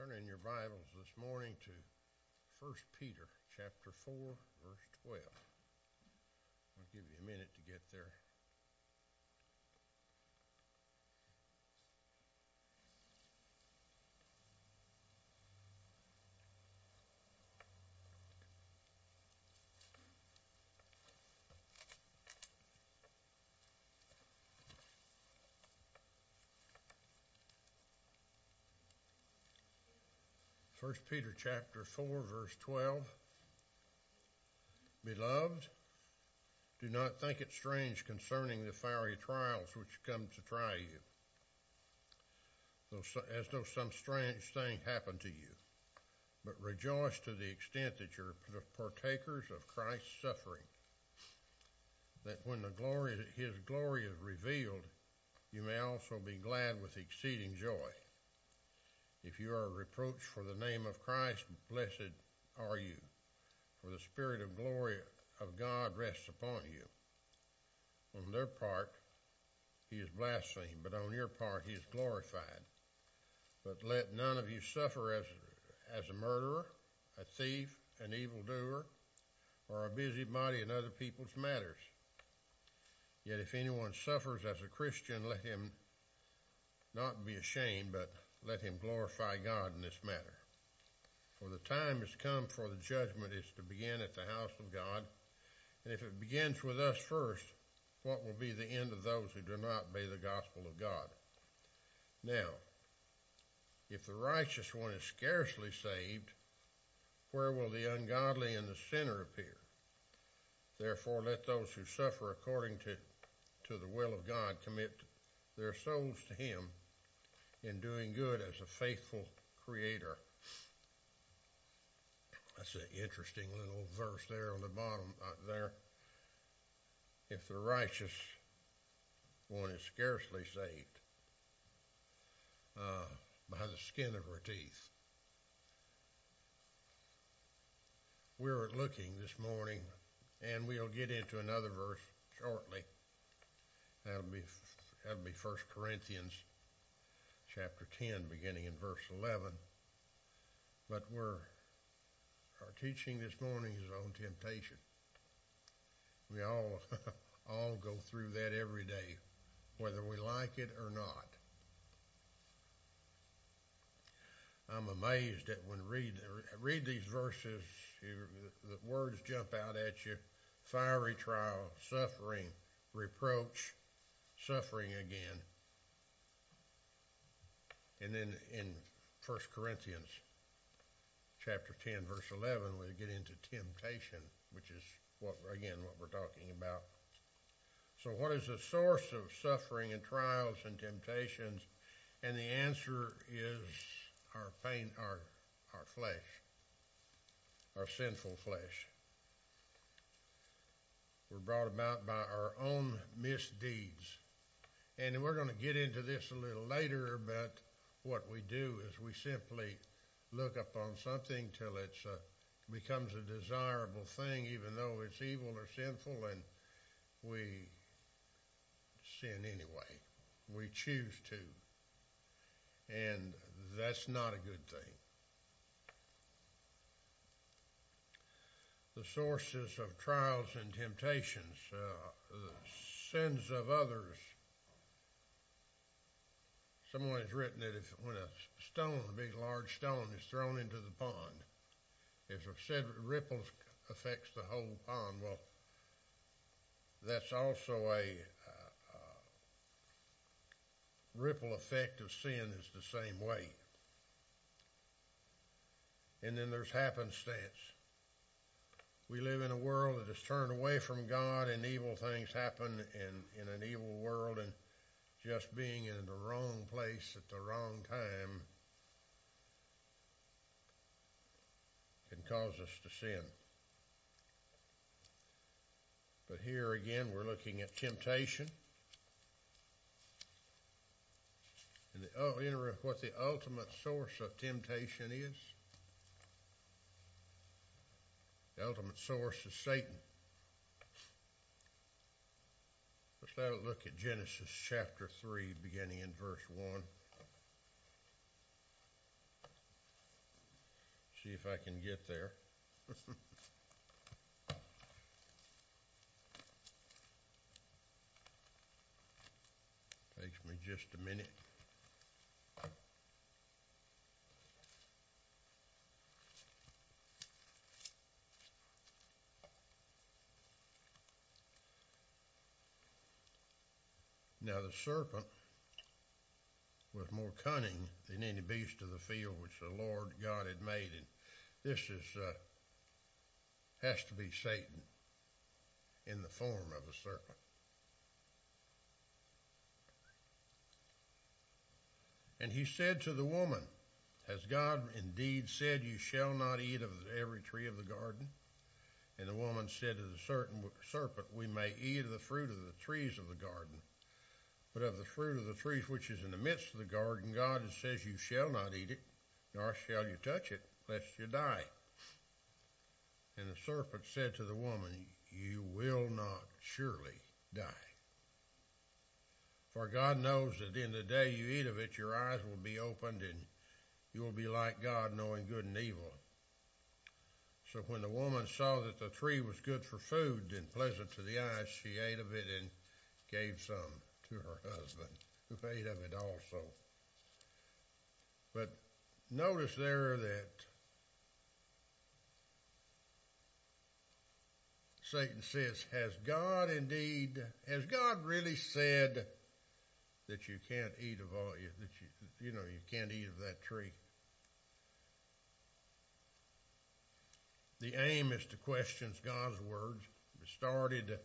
Turn in your Bibles this morning to 1 Peter chapter 4, verse 12. I'll give you a minute to get there. First Peter chapter 4 verse 12. Beloved, do not think it strange concerning the fiery trials which come to try you, as though some strange thing happened to you. But rejoice to the extent that you're partakers of Christ's suffering, that when the glory, His glory is revealed, you may also be glad with exceeding joy. If you are reproached for the name of Christ, blessed are you, for the Spirit of glory of God rests upon you. On their part, he is blasphemed, but on your part, he is glorified. But let none of you suffer as, as a murderer, a thief, an evildoer, or a busybody in other people's matters. Yet if anyone suffers as a Christian, let him not be ashamed, but let him glorify God in this matter. For the time has come for the judgment is to begin at the house of God. And if it begins with us first, what will be the end of those who do not obey the gospel of God? Now, if the righteous one is scarcely saved, where will the ungodly and the sinner appear? Therefore, let those who suffer according to, to the will of God commit their souls to Him in doing good as a faithful creator. That's an interesting little verse there on the bottom uh, there. If the righteous one is scarcely saved uh, by the skin of her teeth. We're looking this morning, and we'll get into another verse shortly. That'll be that'll be First Corinthians chapter 10, beginning in verse 11. But we're, our teaching this morning is on temptation. We all, all go through that every day, whether we like it or not. I'm amazed that when read read these verses, you, the words jump out at you: fiery trial, suffering, reproach, suffering again. And then in 1 Corinthians chapter 10, verse 11, we get into temptation, which is what, again, what we're talking about. So what is the source of suffering and trials and temptations? And the answer is our pain, our, our flesh, our sinful flesh. We're brought about by our own misdeeds. And we're going to get into this a little later, but what we do is we simply look upon something till it uh, becomes a desirable thing, even though it's evil or sinful, and we sin anyway. We choose to. And that's not a good thing. The sources of trials and temptations, uh, the sins of others, Someone has written that if when a stone, a big large stone, is thrown into the pond, if said ripples affects the whole pond, well, that's also a ripple effect of sin is the same way. And then there's happenstance. We live in a world that is turned away from God and evil things happen in, in an evil world and just being in the wrong place at the wrong time can cause us to sin. But here again, we're looking at temptation. And the, oh, what the ultimate source of temptation is? The ultimate source is Satan. Let's let us look at Genesis chapter 3, beginning in verse 1. See if I can get there. Takes me just a minute. Now the serpent was more cunning than any beast of the field which the Lord God had made. And this is uh, has to be Satan in the form of a serpent. And he said to the woman, Has God indeed said, You shall not eat of every tree of the garden? And the woman said to the serpent, We may eat of the fruit of the trees of the garden. But of the fruit of the trees which is in the midst of the garden, God says, You shall not eat it, nor shall you touch it, lest you die. And the serpent said to the woman, You will not surely die. For God knows that in the day you eat of it, your eyes will be opened, and you will be like God, knowing good and evil. So when the woman saw that the tree was good for food and pleasant to the eyes, she ate of it and gave some to her husband, who ate of it also. But notice there that Satan says, Has God indeed, has God really said that you can't eat of all, that you, you know, you can't eat of that tree? The aim is to question God's words. It started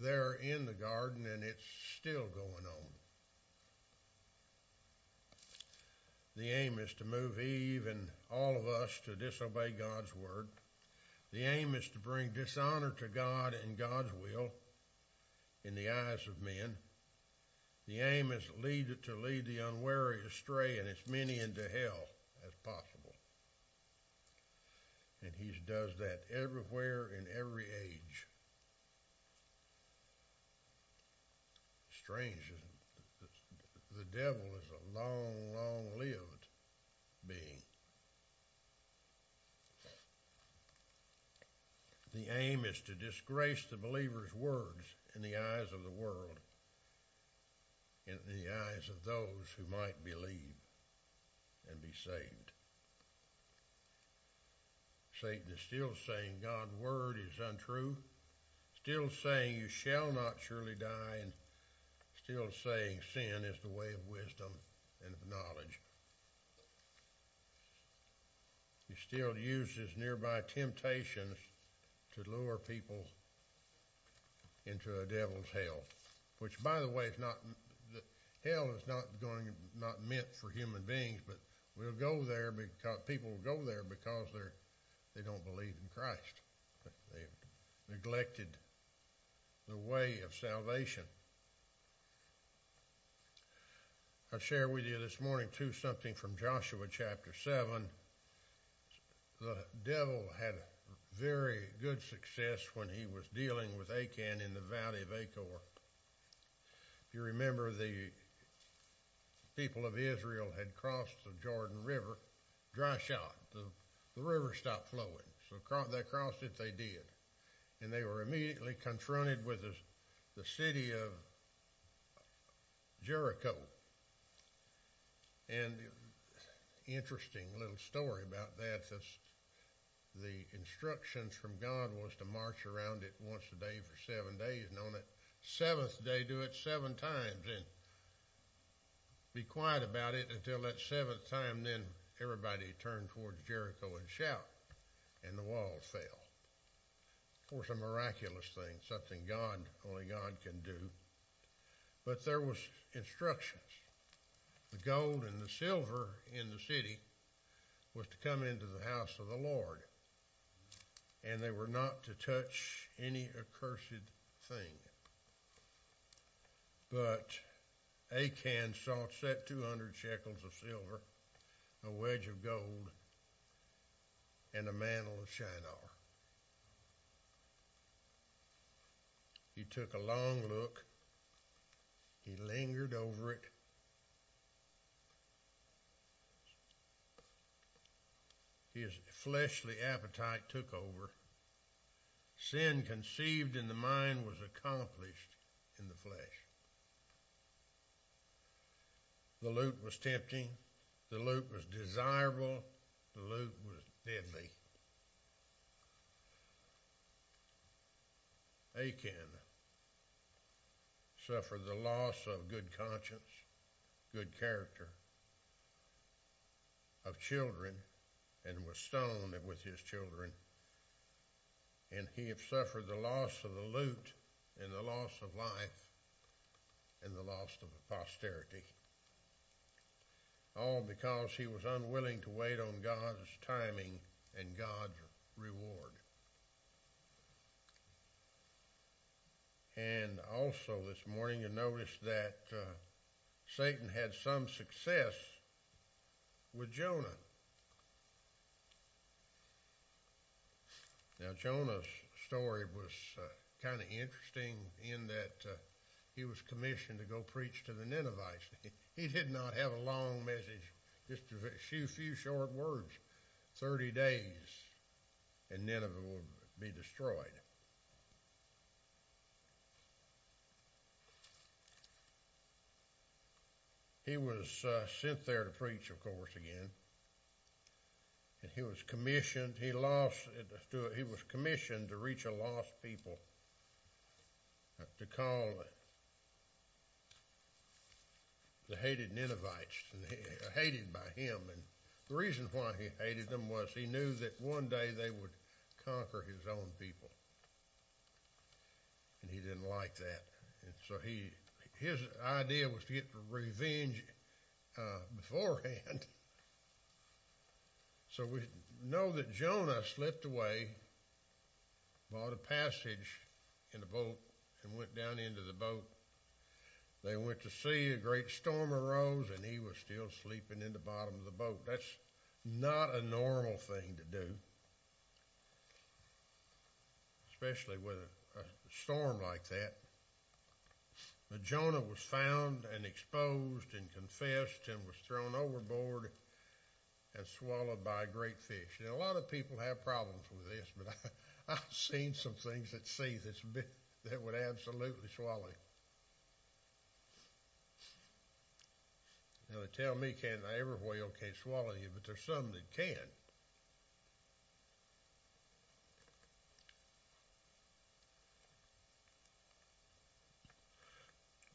there in the garden, and it's still going on. The aim is to move Eve and all of us to disobey God's word. The aim is to bring dishonor to God and God's will in the eyes of men. The aim is lead, to lead the unwary astray and as many into hell as possible. And he does that everywhere in every age. Strange. The devil is a long, long lived being. The aim is to disgrace the believer's words in the eyes of the world, in the eyes of those who might believe and be saved. Satan is still saying God's word is untrue, still saying you shall not surely die, and still saying sin is the way of wisdom and of knowledge. He still uses nearby temptations to lure people into a devil's hell, which, by the way, is not hell is not going not meant for human beings, but we'll go there because people will go there because they're they don't believe in Christ. They've neglected the way of salvation. I'll share with you this morning, too, something from Joshua chapter 7. The devil had very good success when he was dealing with Achan in the valley of Achor. If you remember, the people of Israel had crossed the Jordan River, dry shot. The, the river stopped flowing. So they crossed it, they did. And they were immediately confronted with the, the city of Jericho. And interesting little story about that. That's the instructions from God was to march around it once a day for seven days, and on that seventh day, do it seven times, and be quiet about it until that seventh time. Then everybody turned towards Jericho and shout, and the wall fell. Of course, a miraculous thing, something God only God can do. But there was instructions the gold and the silver in the city was to come into the house of the Lord. And they were not to touch any accursed thing. But Achan sought set 200 shekels of silver, a wedge of gold, and a mantle of Shinar. He took a long look. He lingered over it his fleshly appetite took over. Sin conceived in the mind was accomplished in the flesh. The loot was tempting. The loot was desirable. The loot was deadly. Achan suffered the loss of good conscience, good character, of children, and was stoned with his children. And he have suffered the loss of the loot, and the loss of life, and the loss of posterity. All because he was unwilling to wait on God's timing and God's reward. And also this morning you notice that uh, Satan had some success with Jonah. Now Jonah's story was uh, kind of interesting in that uh, he was commissioned to go preach to the Ninevites. he did not have a long message, just a few, few short words. 30 days and Nineveh would be destroyed. He was uh, sent there to preach, of course, again. And he was commissioned, he lost, he was commissioned to reach a lost people, to call the hated Ninevites, hated by him. And the reason why he hated them was he knew that one day they would conquer his own people. And he didn't like that. And so he his idea was to get revenge uh, beforehand. So we know that Jonah slipped away, bought a passage in a boat, and went down into the boat. They went to sea, a great storm arose, and he was still sleeping in the bottom of the boat. That's not a normal thing to do, especially with a, a storm like that. But Jonah was found and exposed and confessed and was thrown overboard and swallowed by a great fish. And a lot of people have problems with this, but I, I've seen some things at sea that's been, that would absolutely swallow him. Now they tell me can't every whale can't swallow you, but there's some that can.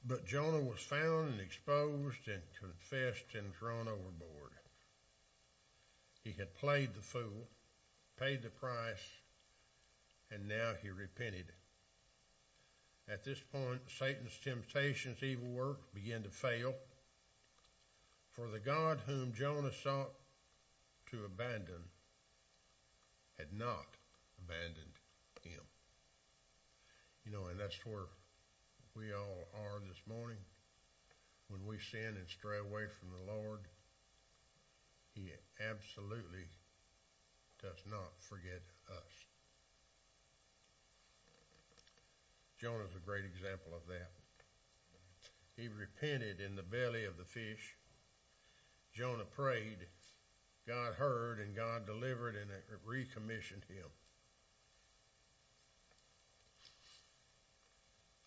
But Jonah was found and exposed and confessed and thrown overboard. He had played the fool, paid the price, and now he repented. At this point, Satan's temptations, evil works began to fail. For the God whom Jonah sought to abandon had not abandoned him. You know, and that's where we all are this morning, when we sin and stray away from the Lord, He absolutely does not forget us. Jonah is a great example of that. He repented in the belly of the fish. Jonah prayed. God heard and God delivered and recommissioned him.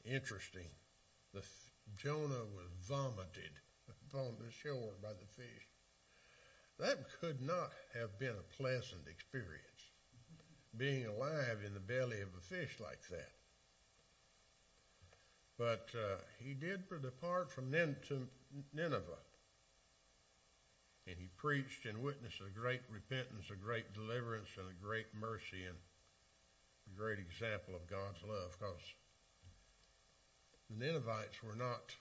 interesting. The Jonah was vomited upon the shore by the fish. That could not have been a pleasant experience, being alive in the belly of a fish like that. But uh, he did depart from Nin- to Nineveh, and he preached and witnessed a great repentance, a great deliverance, and a great mercy, and a great example of God's love, because the Ninevites were not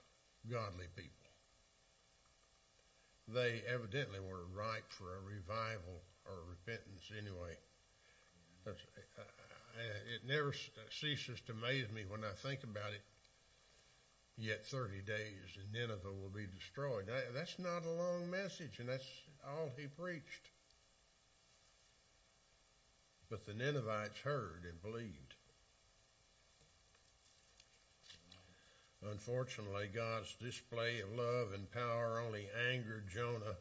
godly people. They evidently were ripe for a revival or repentance anyway. Uh, it never ceases to amaze me when I think about it. Yet 30 days and Nineveh will be destroyed. That's not a long message, and that's all he preached. But the Ninevites heard and believed. Unfortunately, God's display of love and power only angered Jonah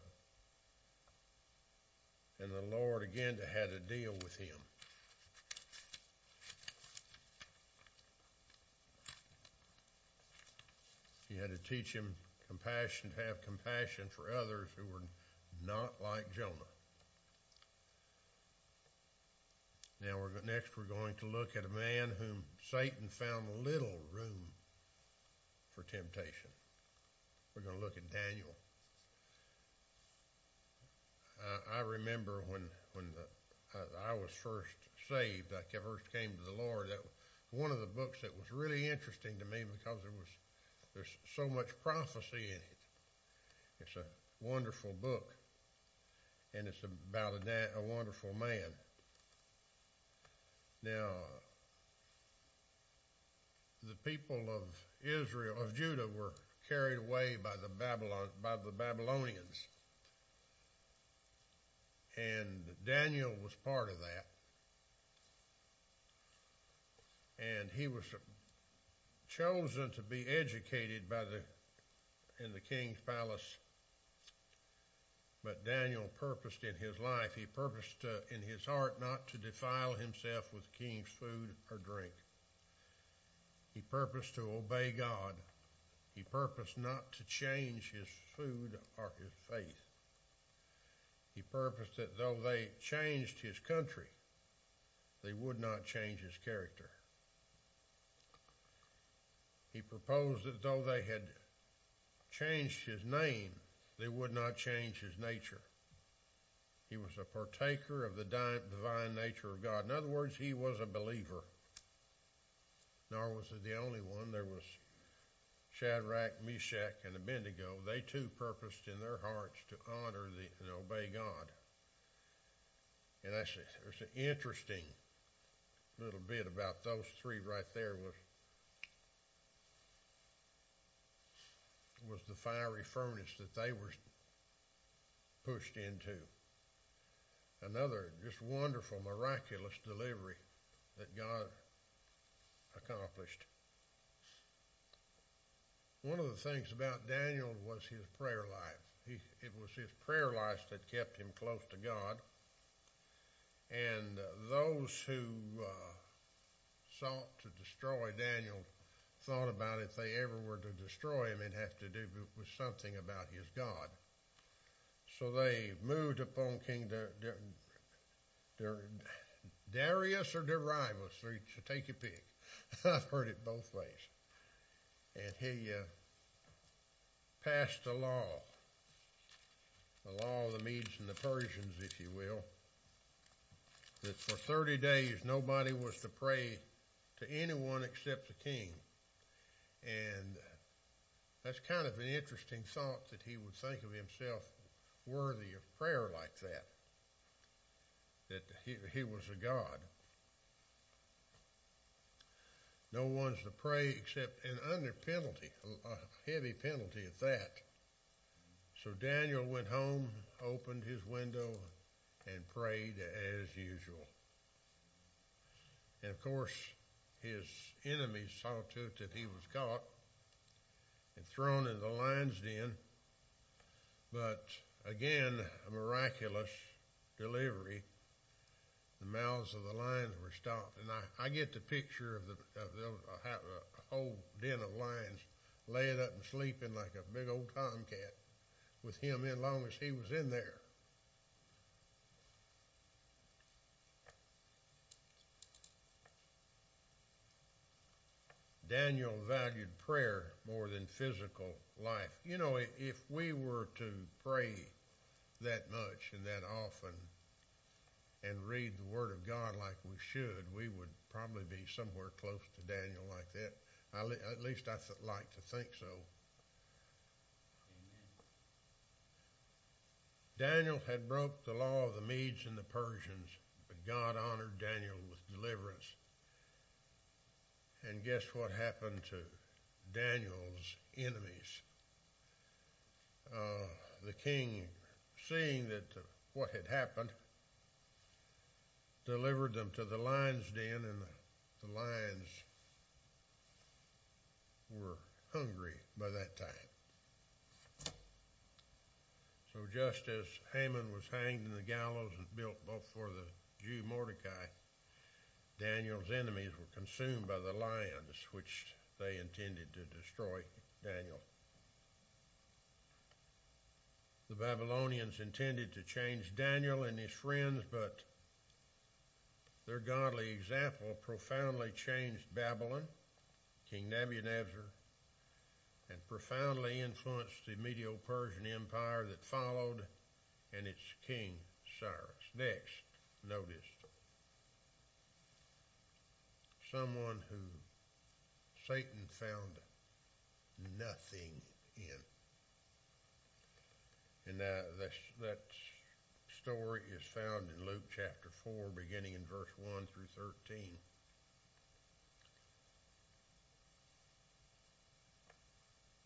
and the Lord again had to deal with him. He had to teach him compassion, to have compassion for others who were not like Jonah. Now, we're, next, we're going to look at a man whom Satan found little room for temptation. We're going to look at Daniel. Uh, I remember when when the, I, I was first saved, I first came to the Lord. That one of the books that was really interesting to me because there was there's so much prophecy in it. It's a wonderful book, and it's about a, a wonderful man. Now, the people of Israel, of Judah, were carried away by the Babylon, by the Babylonians, and Daniel was part of that. And he was chosen to be educated by the in the king's palace. But Daniel purposed in his life, he purposed uh, in his heart not to defile himself with king's food or drink. He purposed to obey God. He purposed not to change his food or his faith. He purposed that though they changed his country, they would not change his character. He proposed that though they had changed his name, they would not change his nature. He was a partaker of the divine nature of God. In other words, he was a believer. Nor was it the only one. There was Shadrach, Meshach, and Abednego. They too purposed in their hearts to honor and obey God. And that's an interesting little bit about those three right there was was the fiery furnace that they were pushed into. Another just wonderful, miraculous delivery that God accomplished. One of the things about Daniel was his prayer life. It was his prayer life that kept him close to God. And uh, those who uh, sought to destroy Daniel thought about if they ever were to destroy him, it'd have to do with something about his God. So they moved upon King Darius or Darius, you take your pick. I've heard it both ways. And he uh, passed a law, the law of the Medes and the Persians, if you will, that for 30 days nobody was to pray to anyone except the king. And that's kind of an interesting thought that he would think of himself worthy of prayer like that. That he, he was a God. No one's to pray except and under penalty, a heavy penalty at that. So Daniel went home, opened his window, and prayed as usual. And of course, his enemies saw to it that he was caught and thrown in the lion's den. But again, a miraculous delivery. The mouths of the lions were stopped, and I, I get the picture of the of the, a, whole den of lions laying up and sleeping like a big old tomcat, with him in long as he was in there. Daniel valued prayer more than physical life. You know, if we were to pray that much and that often and read the Word of God like we should, we would probably be somewhere close to Daniel like that. I, at least I th- like to think so. Amen. Daniel had broke the law of the Medes and the Persians, but God honored Daniel with deliverance and guess what happened to Daniel's enemies? Uh, the king, seeing that uh, what had happened, delivered them to the lion's den, and the, lions were hungry by that time. So just as Haman was hanged in the gallows and built for the Jew Mordecai, Daniel's enemies were consumed by the lions, which they intended to destroy Daniel. The Babylonians intended to change Daniel and his friends, but their godly example profoundly changed Babylon, King Nebuchadnezzar, and profoundly influenced the Medo Persian Empire that followed and its king Cyrus. Next, notice someone who Satan found nothing in. And uh, that, that story is found in Luke chapter 4, beginning in verse 1 through 13.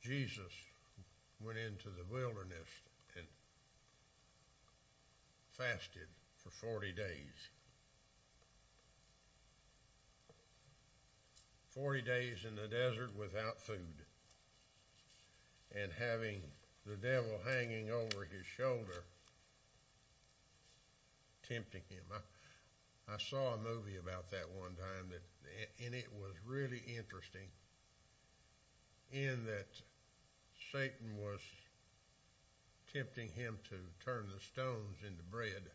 Jesus went into the wilderness and fasted for 40 days. 40 days in the desert without food and having the devil hanging over his shoulder, tempting him. I, saw a movie about that one time that, and it was really interesting in that Satan was tempting him to turn the stones into bread.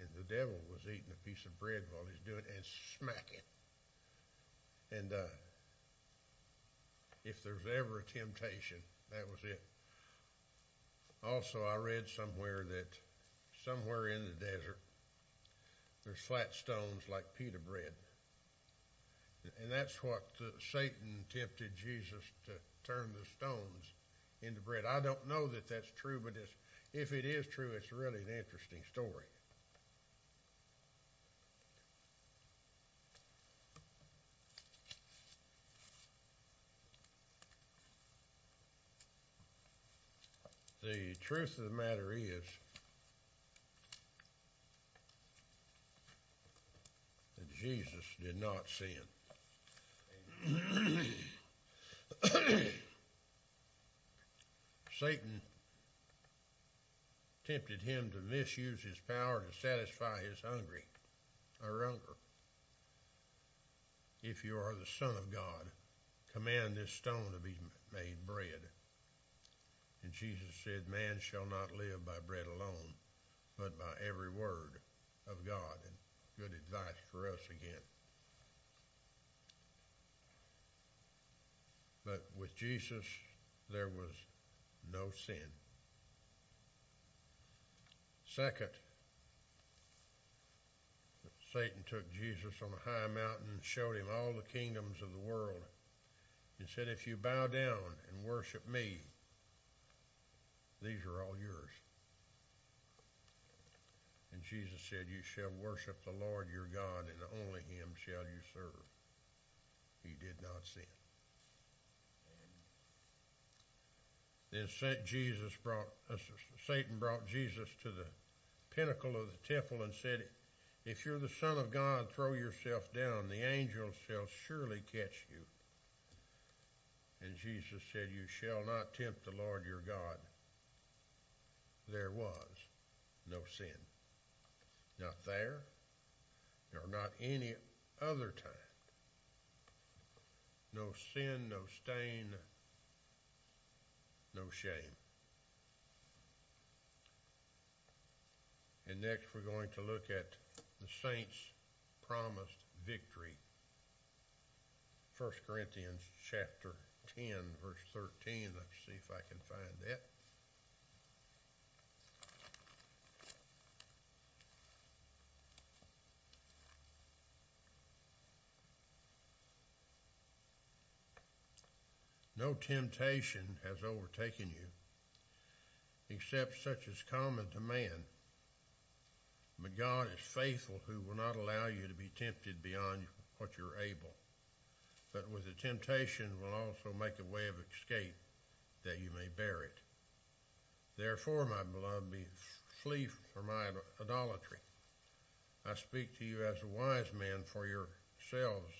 And the devil was eating a piece of bread while he's doing it and smacking. And uh, if there's ever a temptation, that was it. Also, I read somewhere that somewhere in the desert, there's flat stones like pita bread. And that's what uh, Satan tempted Jesus to turn the stones into bread. I don't know that that's true, but if it is true, it's really an interesting story. The truth of the matter is Jesus did not sin. Satan tempted him to misuse his power to satisfy his hungry or hunger. If you are the Son of God, command this stone to be made bread. And Jesus said, Man shall not live by bread alone, but by every word of God. And good advice for us again. But with Jesus, there was no sin. Second, Satan took Jesus on a high mountain and showed him all the kingdoms of the world and said, If you bow down and worship me, these are all yours. And Jesus said, You shall worship the Lord your God, and only him shall you serve. He did not sin. Then Jesus brought uh, Satan brought Jesus to the pinnacle of the temple and said, "If you're the Son of God, throw yourself down. The angels shall surely catch you." And Jesus said, "You shall not tempt the Lord your God." There was no sin, not there, nor not any other time. No sin, no stain, no shame. And next we're going to look at the saints' promised victory. 1 Corinthians chapter 10, verse 13. Let's see if I can find that. No temptation has overtaken you, except such as common to man. But God is faithful, who will not allow you to be tempted beyond what you're able. But with the temptation will also make a way of escape that you may bear it. Therefore, my beloved, be, flee from my idolatry. I speak to you as a wise man for yourselves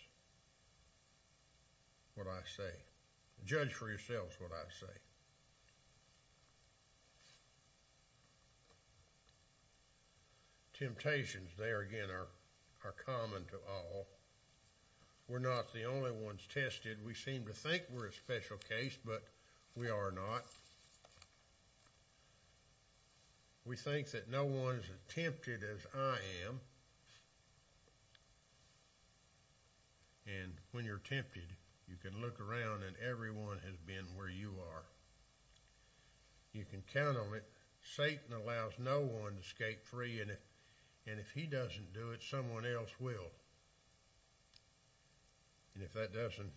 what I say. Judge for yourselves what I say. Temptations, there again, are common to all. We're not the only ones tested. We seem to think we're a special case, but we are not. We think that no one is as tempted as I am. And when you're tempted, you can look around and everyone has been where you are. You can count on it. Satan allows no one to escape free, and if, and if he doesn't do it, someone else will. And if that doesn't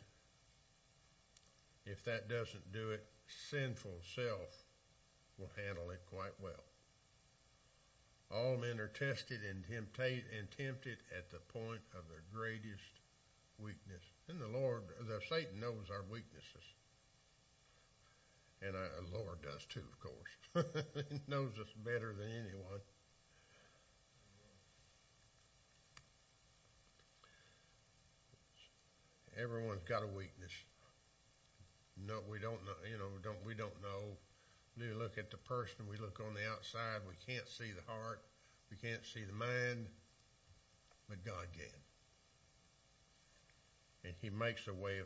if that doesn't do it, sinful self will handle it quite well. All men are tested and, and tempted at the point of their greatest weakness. And the Lord, the Satan knows our weaknesses. And the Lord does too, of course. he knows us better than anyone. Everyone's got a weakness. No, we don't know. You know, don't we don't know. We look at the person. We look on the outside. We can't see the heart. We can't see the mind, but God can. And He makes a way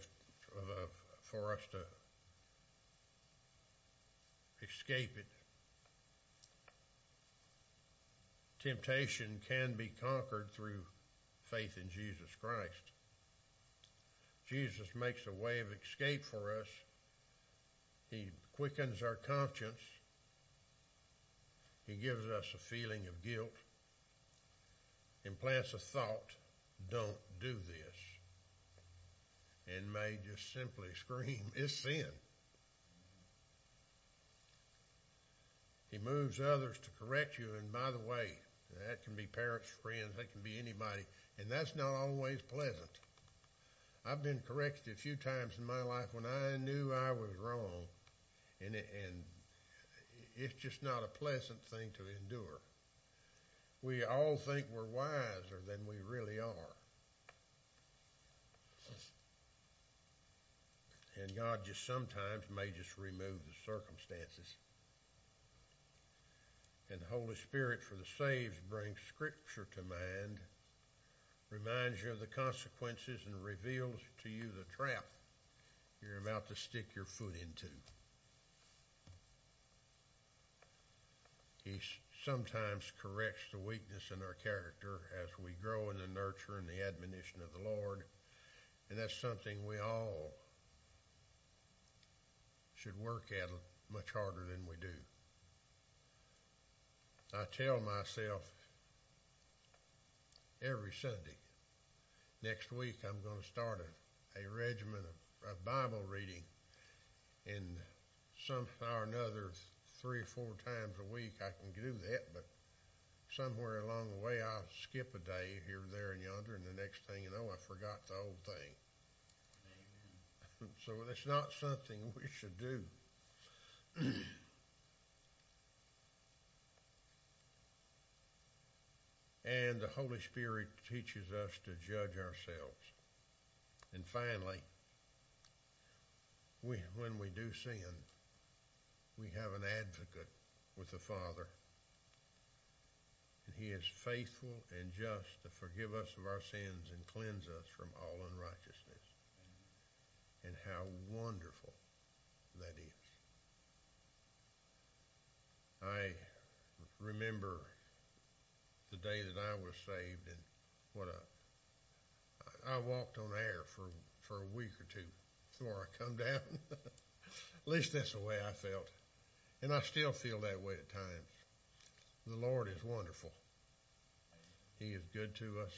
for us to escape it. Temptation can be conquered through faith in Jesus Christ. Jesus makes a way of escape for us. He quickens our conscience. He gives us a feeling of guilt. Implants a thought, don't do this. And may just simply scream, it's sin. He moves others to correct you, and by the way, that can be parents, friends, that can be anybody, and that's not always pleasant. I've been corrected a few times in my life when I knew I was wrong, and it, and it's just not a pleasant thing to endure. We all think we're wiser than we really are. And God just sometimes may just remove the circumstances. And the Holy Spirit for the saved brings Scripture to mind reminds you of the consequences and reveals to you the trap you're about to stick your foot into. He sometimes corrects the weakness in our character as we grow in the nurture and the admonition of the Lord. And that's something we all should work at it much harder than we do. I tell myself every Sunday. Next week, I'm going to start a, a regimen of, Bible reading, and somehow or another, three or four times a week, I can do that. But somewhere along the way, I'll skip a day here, there, and yonder, and the next thing you know, I forgot the whole thing. So it's not something we should do. And the Holy Spirit teaches us to judge ourselves. And finally, we, when we do sin, we have an advocate with the Father. And he is faithful and just to forgive us of our sins and cleanse us from all unrighteousness. And how wonderful that is. I remember the day that I was saved, and what a I walked on air for for a week or two before I come down. at least that's the way I felt, and I still feel that way at times. The Lord is wonderful. He is good to us.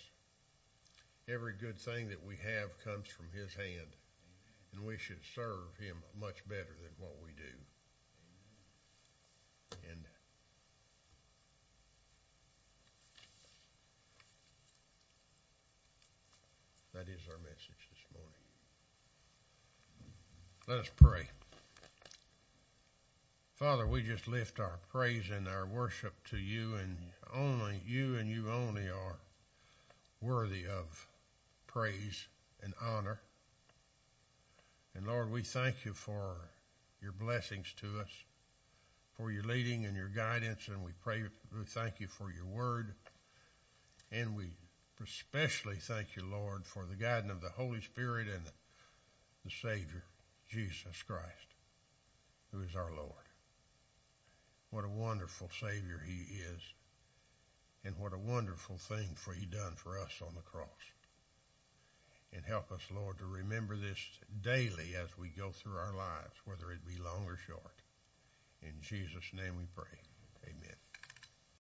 Every good thing that we have comes from His hand, and we should serve Him much better than what we do. And That is our message this morning. Let us pray. Father, we just lift our praise and our worship to you, and only you and you only are worthy of praise and honor. And Lord, we thank you for your blessings to us, for your leading and your guidance, and we pray, we thank you for your word. And we especially thank you, Lord, for the guidance of the Holy Spirit and the, the Savior, Jesus Christ, who is our Lord. What a wonderful Savior He is. And what a wonderful thing for He done for us on the cross. And help us, Lord, to remember this daily as we go through our lives, whether it be long or short. In Jesus' name we pray. Amen.